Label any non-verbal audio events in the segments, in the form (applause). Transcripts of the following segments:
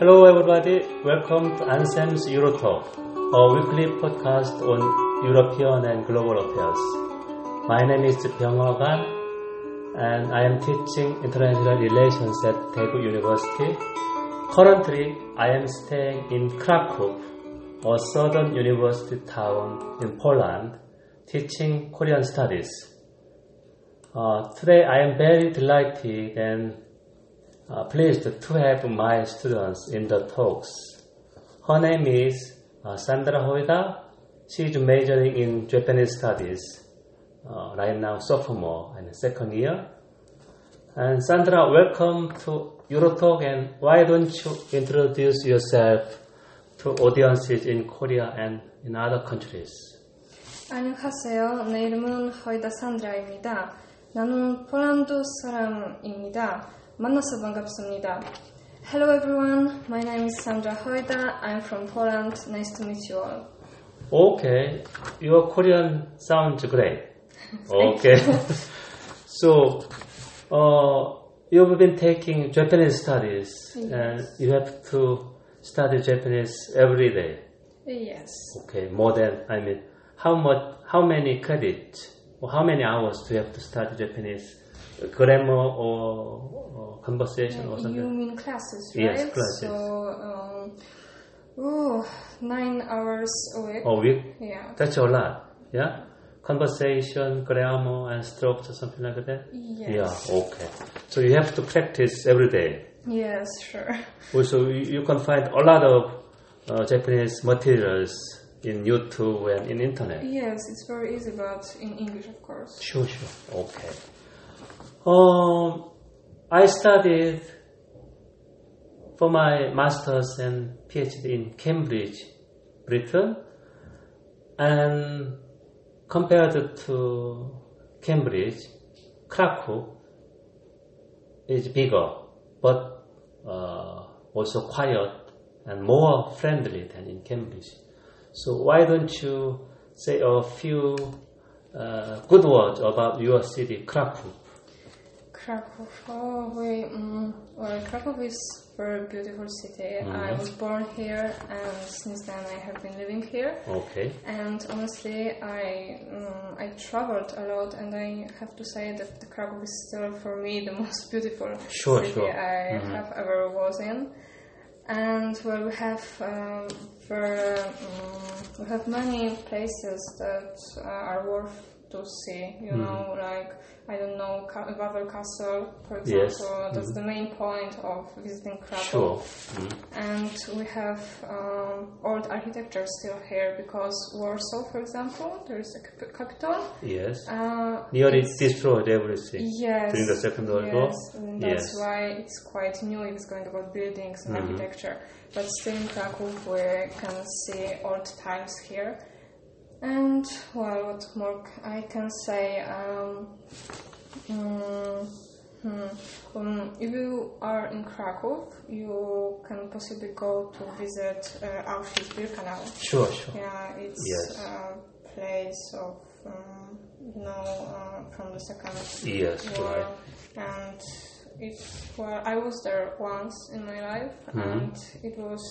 Hello, everybody. Welcome to Anssaem's Eurotalk, a weekly podcast on European and global affairs. My name is Byung-Ho Gan, and I am teaching international relations at Daegu University. Currently, I am staying in Krakow, a southern university town in Poland, teaching Korean studies. Uh, today, I am very delighted and uh, pleased to have my students in the talks. Her name is uh, Sandra Hojda. She is majoring in Japanese studies, uh, right now sophomore and second year. And Sandra, welcome to Eurotalk and why don't you introduce yourself to audiences in Korea and in other countries? 안녕하세요. 내 이름은 허이다 산드라입니다. 나는 폴란드 사람입니다. 만나서 반갑습니다. Hello everyone, my name is Sandra Hojda. I'm from Poland. Nice to meet you all. Okay, your Korean sounds great. (laughs) okay, (laughs) so uh, you've been taking Japanese studies, yes. and you have to study Japanese every day. Yes. Okay, more than I mean, how much? How many credits? Or how many hours do you have to study Japanese Grammar or, or conversation or You something? mean classes, Yes, classes. So, um, ooh, nine hours a week. A week? Yeah. That's a lot. Yeah? Conversation, grammar, and structure, something like that? Yes. Yeah, okay. So you have to practice every day. Yes, sure. Also, you you can find a lot of uh, Japanese materials in YouTube and in internet. Yes, it's very easy, but in English, of course. Sure, sure. Okay. Um, I studied for my master's and PhD in Cambridge, Britain, and compared to Cambridge, Krakow is bigger, but uh, also quiet and more friendly than in Cambridge. So why don't you say a few uh, good words about your city, Krakow? Krakow. We, um, well, Krakow is a very beautiful city. I was born here, and since then I have been living here. Okay. And honestly, I um, I traveled a lot, and I have to say that the Krakow is still for me the (laughs) most beautiful Sure, city sure. I have ever was in. And well, we have um, very, um, we have many places that uh, are worth to see. You know, like I don't know, Ka- Wawel Castle, for example. Yes. That's the main point of visiting Krakow. Sure. Mm. And we have um, old architecture still here because Warsaw, for example, there is a cap- capital. Yes. Uh, Nearly destroyed everything Yes. during the Second World yes, War. and that's Yes. why it's quite new it's going about buildings and Mhm. architecture. But still in Krakow, we can see old times here. And well, what more I can say? Um, mm, hmm, um, if you are in Krakow, you can possibly go to visit uh, Auschwitz-Birkenau. Sure, sure. Yeah, it's Yes. a place of um, you know uh, from the second Yes, war, right. and it well I was there once in my life, Mhm. and it was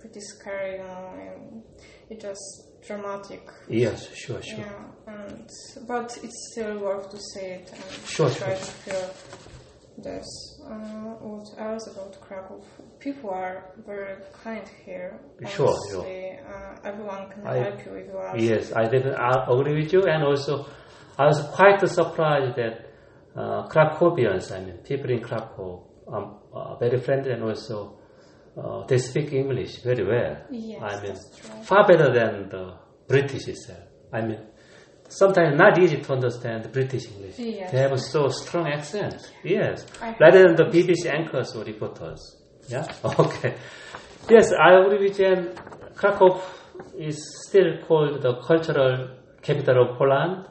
pretty scary. You know, and it was dramatic. Yes, sure, sure. Yeah, and but it's still worth to see it and Sure, try sure. to feel this. Uh, what else about Krakow? People are very kind here. Sure, sure. Uh, everyone can I- help you if you ask. Yes, I definitely agree with you. And also, I was quite surprised that uh, Krakowians, I mean, people in Krakow, um, are very friendly and also uh, they speak English very well. Yes, I mean, far better than the British itself. I mean, sometimes not easy to understand British English. Yes. They have a so strong accent. Yes, rather than the BBC anchors or reporters. Yeah. (laughs) Okay. Yes, I agree with you. And Krakow is still called the cultural capital of Poland.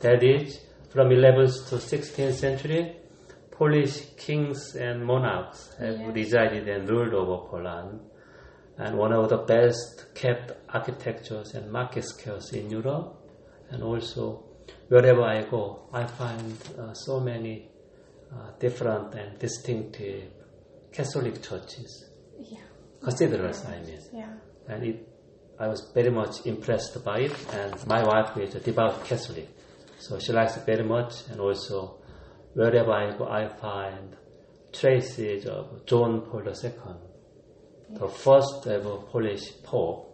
That is from 11th to 16th century. Polish kings and monarchs have Yes. resided and ruled over Poland. And one of the best kept architectures and market squares in Europe. And also, wherever I go, I find uh, so many uh, different and distinctive Catholic churches. Yeah. cathedrals, I mean. Yeah. And it, I was very much impressed by it. And my wife is a devout Catholic, so she likes it very much. And also, wherever I go, I find traces of John Paul II, the first ever Polish Pope.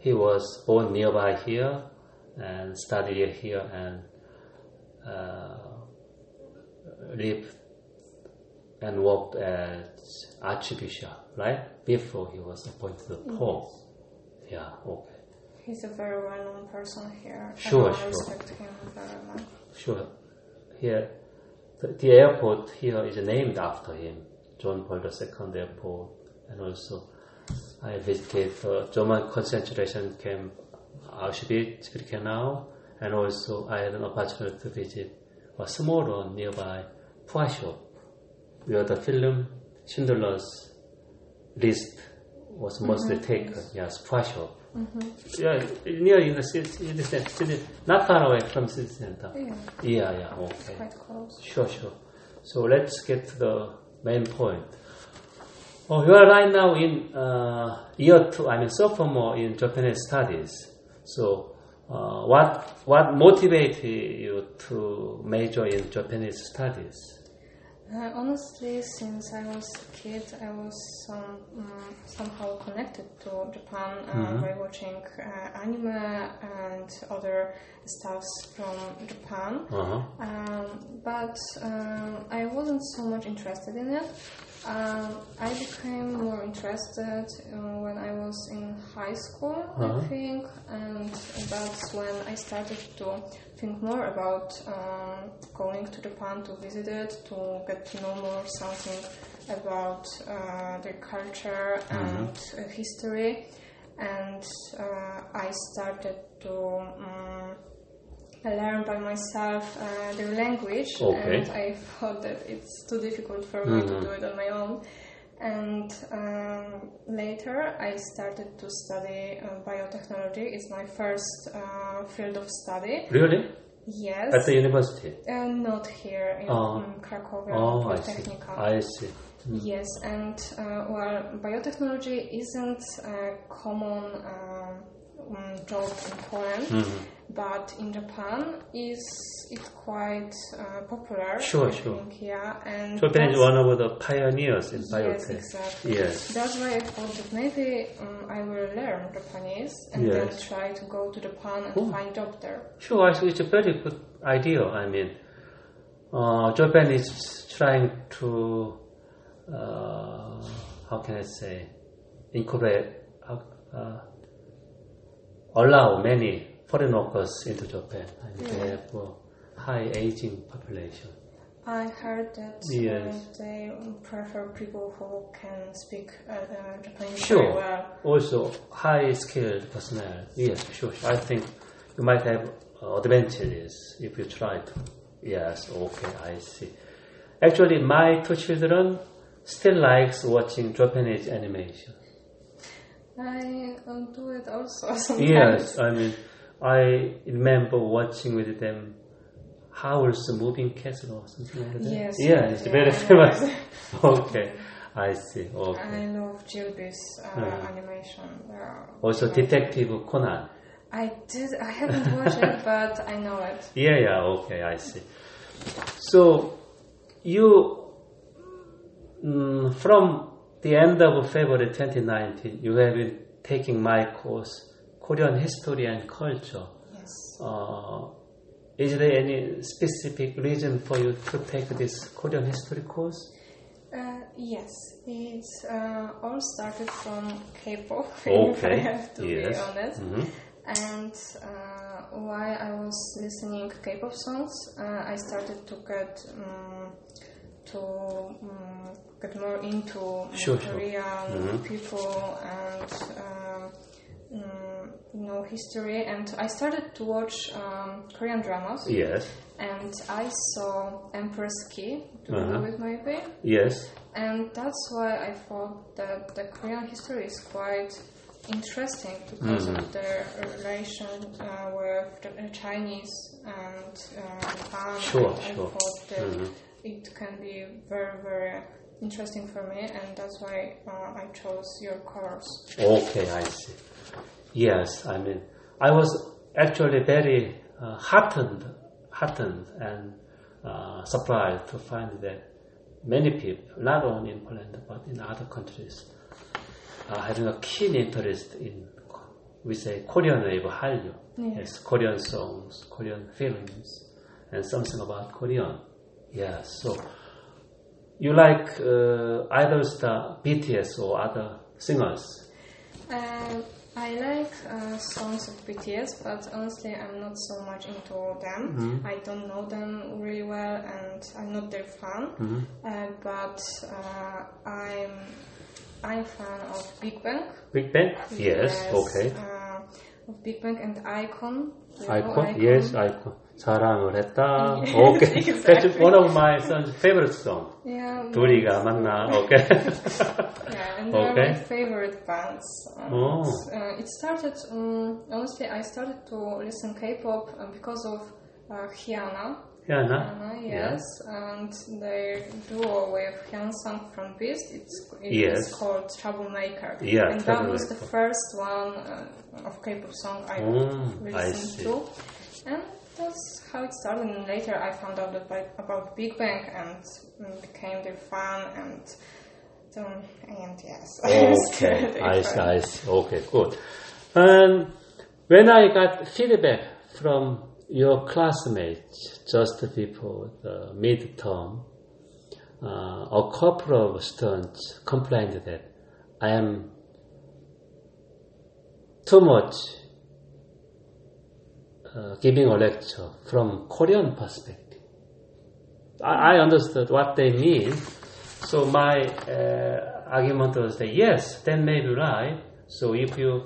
He was born nearby here and studied here and uh, lived and worked as Archbishop, right? Before he was appointed the Pope. Yeah, okay. He's a very well-known person here. Sure, I sure. respect him very much. Sure. Here, the, airport here is named after him, John Paul II Airport, and also I visited the German concentration camp Auschwitz, Birkenau, and also I had an opportunity to visit a small one nearby Płaszów, where the film Schindler's List was mostly mm-hmm. taken. Yes, Płaszów. Yeah, near in the city, city center, not far away from city center. Yeah, Yeah, yeah, okay. quite close. Sure, sure. So let's get to the main point. Oh, you are right now in uh, year two, I mean sophomore in Japanese studies. So, uh, what what motivated you to major in Japanese studies? Uh, honestly, since I was a kid, I was some, um, somehow connected to Japan uh, by watching uh, anime and other stuffs from Japan. Uh-huh. Um, but um, I wasn't so much interested in it. Um, I became more interested uh, when I was in high school, Uh-huh. I think, and that's when I started to think more about um, going to Japan to visit it, to get to know more something about uh, their culture and uh, history. And uh, I started to. Um, I learned by myself uh, their language, Okay. and I thought that it's too difficult for me to do it on my own. And um, later, I started to study uh, biotechnology. It's my first uh, field of study. Really? Yes, At the university? uh, not here in Oh. Krakow Oh, I see. I see. Yes, and uh, well, biotechnology isn't a common um, job in Poland, Mm-hmm. but in Japan is it quite uh, popular. Sure, I sure. think, yeah, and Japan is one of the pioneers in Yes, biotech. exactly. Yes. That's why I thought that maybe um, I will learn Japanese and then try to go to Japan and Oh. find job there. Sure, I think it's a very good idea. I mean, uh, Japan is trying to, uh, how can I say, incorporate, uh, uh, allow many foreign workers into Japan. I mean, they have a high aging population. I heard that Yes. uh, they prefer people who can speak uh, uh, Japanese Sure. very well. Also, high skilled personnel. Yes, sure. sure. I think you might have uh, advantages if you try to. Yes, okay, I see. Actually, my two children still likes watching Japanese animation. I uh, do it also (laughs) sometimes. Yes, I mean, I remember watching with them Howl's Moving Castle or something like that. Yes, Yeah, it's yeah, very I (laughs) famous. (laughs) okay, I see. Okay. I love Ghibli's uh, Yeah. animation. Uh, Also, yeah. Detective Conan. I did. I haven't watched it, but I know it. Yeah, yeah, okay, I see. So, you, mm, from the end of February 2019, you have been taking my course, Korean History and Culture. Yes. Uh, is there any specific reason for you to take this Korean history course? Uh, yes, it uh, all started from K-pop. (laughs) if I Okay, have to yes. be honest. Mhm. And uh, while I was listening K-pop songs, uh, I started to get um, to um, get more into um, Sure, sure. Korean people and um, mm, you know history. And I started to watch um, Korean dramas. Yes, And I saw Empress you Uh-huh. it maybe? yes, And that's why I thought that the Korean history is quite interesting because Mm-hmm. of their relation uh, with the Chinese and uh, Japan. Sure, and I sure. thought that Mhm. It can be very, very interesting for me, and that's why uh, I chose your course. Okay, I see. Yes, I mean, I was actually very uh, heartened, heartened and uh, surprised to find that many people, not only in Poland but in other countries, are having a keen interest in, we say, Korean wave Hallyu. Yeah. Yes, Korean songs, Korean films, and something about Korean. Yeah, so you like uh, either star BTS or other singers? Um, I like uh, songs of BTS, but honestly, I'm not so much into them. I don't know them really well, and I'm not their fan. Uh, but uh, I'm I'm fan of Big Bang. Big Bang? Yes, okay of Big Bang and iKON. iKON? iKON? Yes, iKON. 사랑을 했다. Yes, okay. (laughs) Exactly. That's one of my son's favorite song. Yeah. 둘이가 만나. Okay. (laughs) yeah, and they're okay. my favorite bands. And, oh. Uh, it started, um, honestly, I started to listen K-pop uh, because of uh, Hyuna. Hyuna, yes, and their duo with Hyun Sung from Beast. It's it Yes. is called Troublemaker. Yeah, and that was the first one uh, of K-pop song I Mm, listened see. to, and that's how it started. And later, I found out about, about Big Bang and um, became their fan and. Um, and yes, Okay, I I see. Okay, good. And when I got feedback from your classmates just before the midterm, uh, a couple of students complained that I am too much uh, giving a lecture from Korean perspective. I, I understood what they mean, so my uh, argument was that yes, that may be right. So if you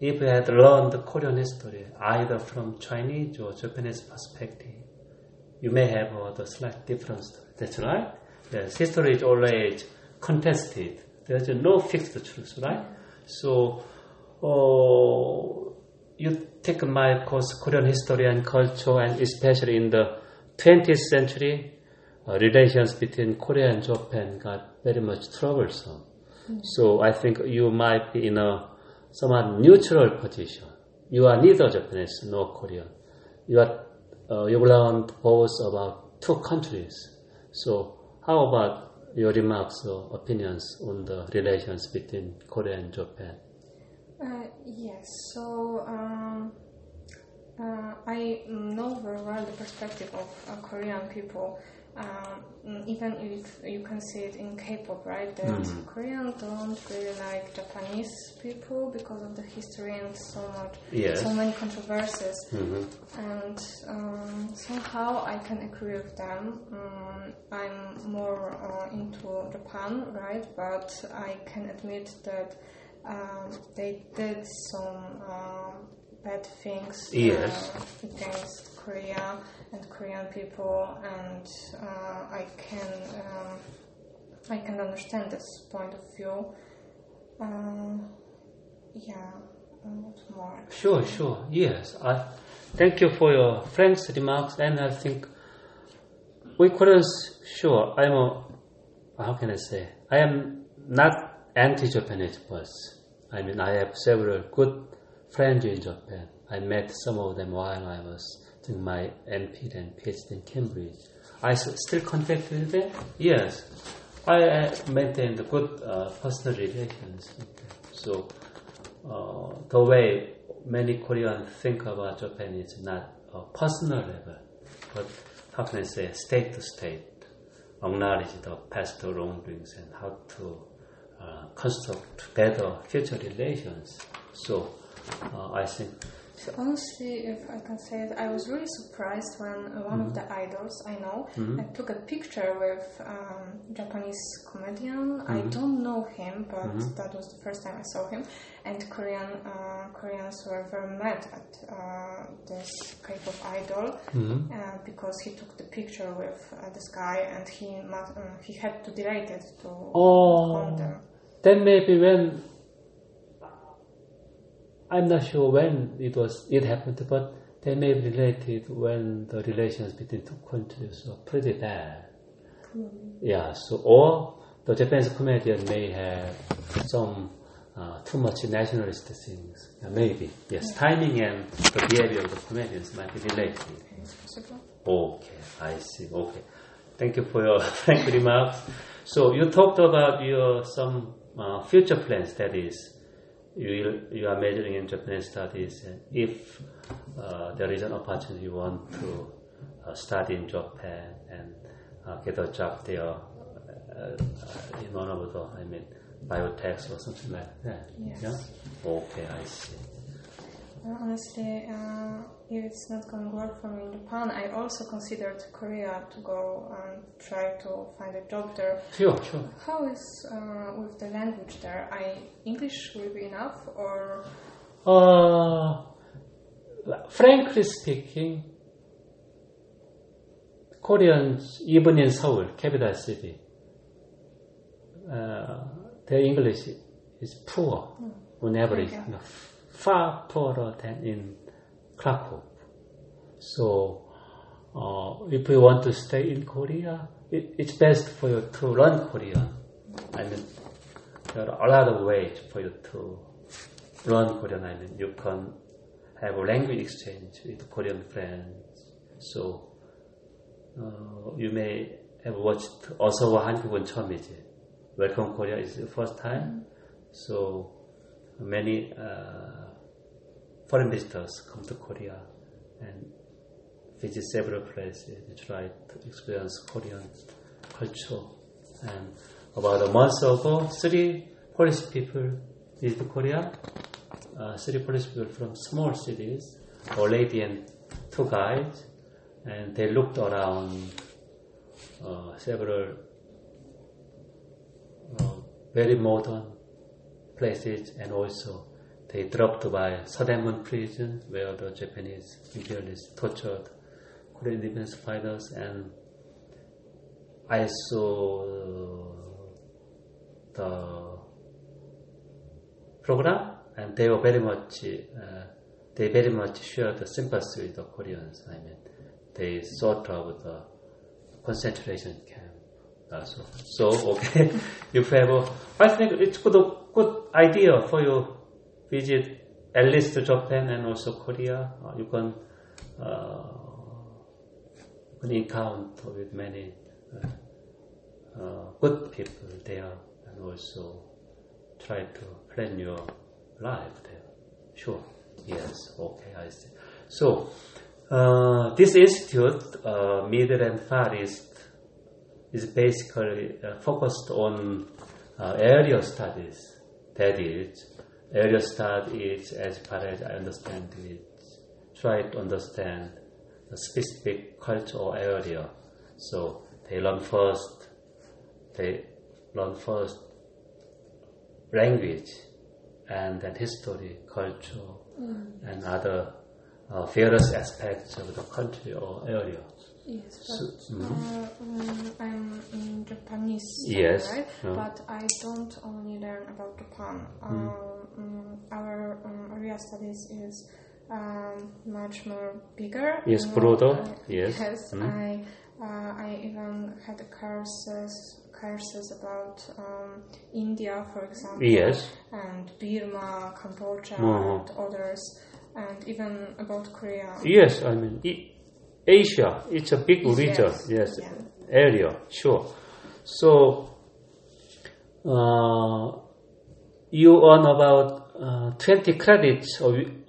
if you had learned Korean history either from Chinese or Japanese perspective, you may have uh, the slight difference. That's right. Yes, history is always contested. There's no fixed truth, right? So, uh, you take my course, Korean history and culture, and especially in the 20th century, uh, relations between Korea and Japan got very much troublesome. So I think you might be in a somewhat neutral position. You are neither Japanese nor Korean. You are uh, you learned both about two countries. So how about your remarks or opinions on the relations between Korea and Japan? Uh, yes, so um, uh, I know very well the perspective of uh, Korean people. Um, mm, even if you can see it in K-pop, right? That Korean don't really like Japanese people because of the history and so much, Yes. so many controversies. hmm And um, somehow I can agree with them. Um, I'm more uh, into Japan, right? But I can admit that um, they did some um bad things Yes. uh, against Korea and Korean people, and uh, I can um, I can understand this point of view. Um, yeah, more? Sure, sure. Yes. I thank you for your friend's remarks, and I think we Koreans, sure, I'm a, how can I say? I am not anti-Japanese, but I mean, I have several good friends in Japan. I met some of them while I was my MP and PhD in Cambridge. I still contact with them. Yes, I uh, good uh, personal relations. So uh, the way many Koreans think about Japan is not a personal level, but how can I say state to state, acknowledge the past wrongdoings and how to uh, construct better future relations. So uh, I think Honestly, if I can say it, I was really surprised when one of the idols I know I took a picture with um, Japanese comedian. I don't know him, but that was the first time I saw him. And Korean uh, Koreans were very mad at uh, this K-pop idol uh, because he took the picture with uh, this guy and he must, uh, he had to delete it to Oh. them. then maybe when I'm not sure when it was it happened, but they may be related when the relations between two countries were pretty bad. Yeah, so or the Japanese comedian may have some uh, too much nationalist things. Yeah, maybe yes, timing and the behavior of the comedians might be related. Okay, I see. Okay, thank you for your (laughs) frank remarks. So you talked about your some uh, future plans. That is, you you are majoring in Japanese studies, and if uh, there is an opportunity you want to uh, study in Japan and uh, get a job there uh, uh, in one of the, I mean, biotechs or something like that. Yes. Yeah. Okay, I see. Honestly, uh, if it's not going to work for me in Japan, I also considered Korea to go and try to find a job there. Sure, sure. How is uh, with the language there? I English will be enough, or Uh, frankly speaking, Koreans, even in Seoul, capital city, uh, their English is poor on average, Okay you know, far poorer than in Krakow. So, uh, if you want to stay in Korea, it, it's best for you to learn Korean. I mean, there are a lot of ways for you to learn Korean. I mean, you can have a language exchange with Korean friends. So, uh, you may have watched 어서와 한국은 처음이지. Welcome Korea is the first time. So, many uh, foreign visitors come to Korea and visit several places and try to experience Korean culture. And about a month ago, three Polish people visited Korea. Uh, three Polish people from small cities, a lady and two guys, and they looked around uh, several uh, very modern places and also they dropped by Seodaemun prison where the Japanese imperialists tortured Korean defense fighters and I saw the program and they were very much uh, they very much shared the sympathy with the Koreans. I mean, they thought of the concentration camp. Uh, so, okay, (laughs) you have a, I think it's good good idea for you visit at least Japan and also Korea. Uh, you can uh, can encounter with many uh, good people there and also try to plan your life there. Sure. Yes. Okay. I see. So uh, this institute, uh, Middle and Far East, is basically uh, focused on area studies. That is, area start is as far as I understand it, try to understand the specific culture or area. So they learn first, they learn first language, and then history, culture, and other uh, various aspects of the country or area. Yes, So- but uh, um, I'm in Japanese, Yes, right? yeah. But I don't only learn about Japan. Hmm. Um, um, our um, area studies is um, much more bigger. Yes, broader, uh, yes. Yes, Mm. I uh, I even had courses courses about um, India, for example. Yes. And Burma, Cambodia, Mhm. and others, and even about Korea. Yes, I mean, i- Asia, it's a big region, Yes, yeah. area, sure. So, uh, you earn about uh, 20 credits a, we-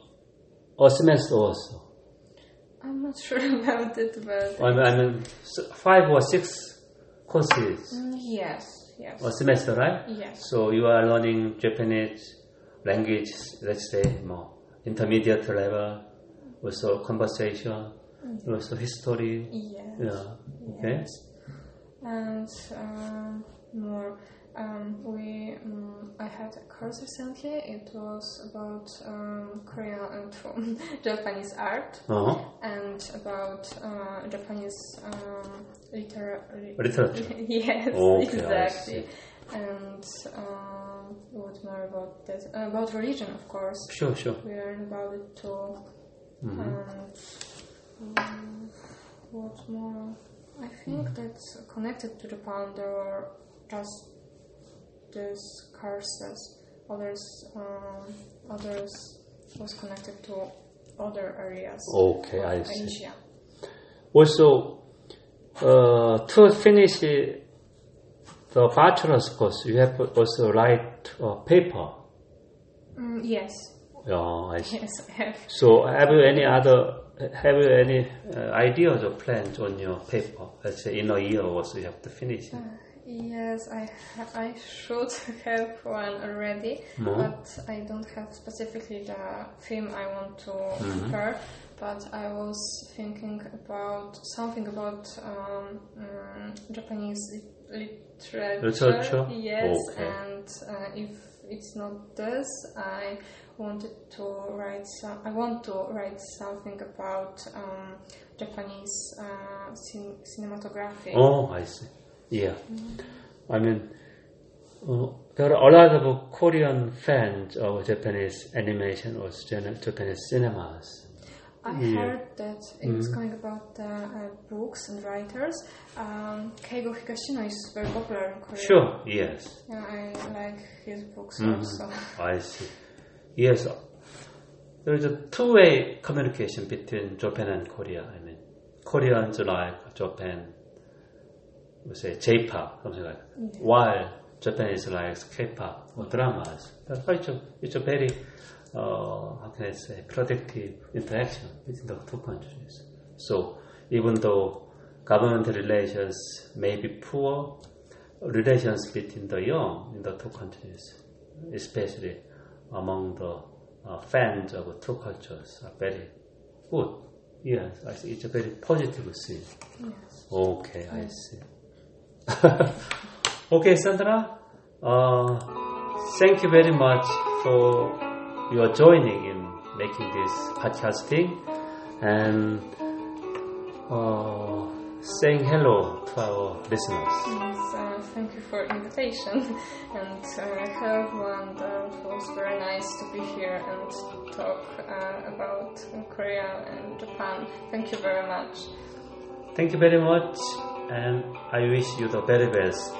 a semester also. I'm not sure (laughs) about it, but I mean, I mean, five or six courses Mm, yes, yes, a semester, right? yes. So you are learning Japanese language, let's say more intermediate level, also conversation, also history. Yes. Yeah. Okay. And um, more, um, we um, I had a course recently. It was about um, Korean and (laughs) Japanese art Uh-huh. and about uh, Japanese um, liter- Literature. (laughs) yes, Okay, exactly. And um, what more about that? About religion, of course. Sure, sure. We learn about it too. Mhm. Um, what more? I think that's connected to Japan. There were just these curses. Others, um, others was connected to other areas. Okay, of I see. Asia. Also, uh, to finish the bachelor's course, you have also write a paper. Mm, yes, Yeah, I see. yes, I have. So, have you any other, have you any uh, ideas or plans on your paper? Let's say in a year or so you have to finish it. Yes, I ha- I should (laughs) have one already, Mhm. but I don't have specifically the theme I want to prepare. But I was thinking about something about um, mm, Japanese literature. Literature? Yes, Okay. and uh, if it's not this, I wanted to write some. I want to write something about um, Japanese uh, cin- cinematography. Oh, I see. Yeah. I mean, uh, there are a lot of Korean fans of Japanese animation or Japanese cinemas. I Yeah. heard that it it's going about the uh, books and writers. Um, Keigo Higashino is very popular in Korea. Sure, yes. Yeah, I like his books Mhm. also. (laughs) I see. Yes. There is a two-way communication between Japan and Korea. I mean, Koreans like Japan, we say J-pop, something like that. While Japanese like K-pop or dramas. That's why it's a, it's a very, uh, how can I say, productive interaction between the two countries. So even though government relations may be poor, relations between the young in the two countries, especially among the uh, fans of two cultures, are very good. Yes, I see. It's a very positive thing. Yes. Okay, I see. (laughs) okay, Sandra. Uh, thank you very much for your joining in making this podcasting and uh, saying hello to our listeners. Yes, uh, thank you for invitation, (laughs) and uh, have one that was very nice to be here and talk uh, about Korea and Japan. Thank you very much. Thank you very much, and I wish you the very best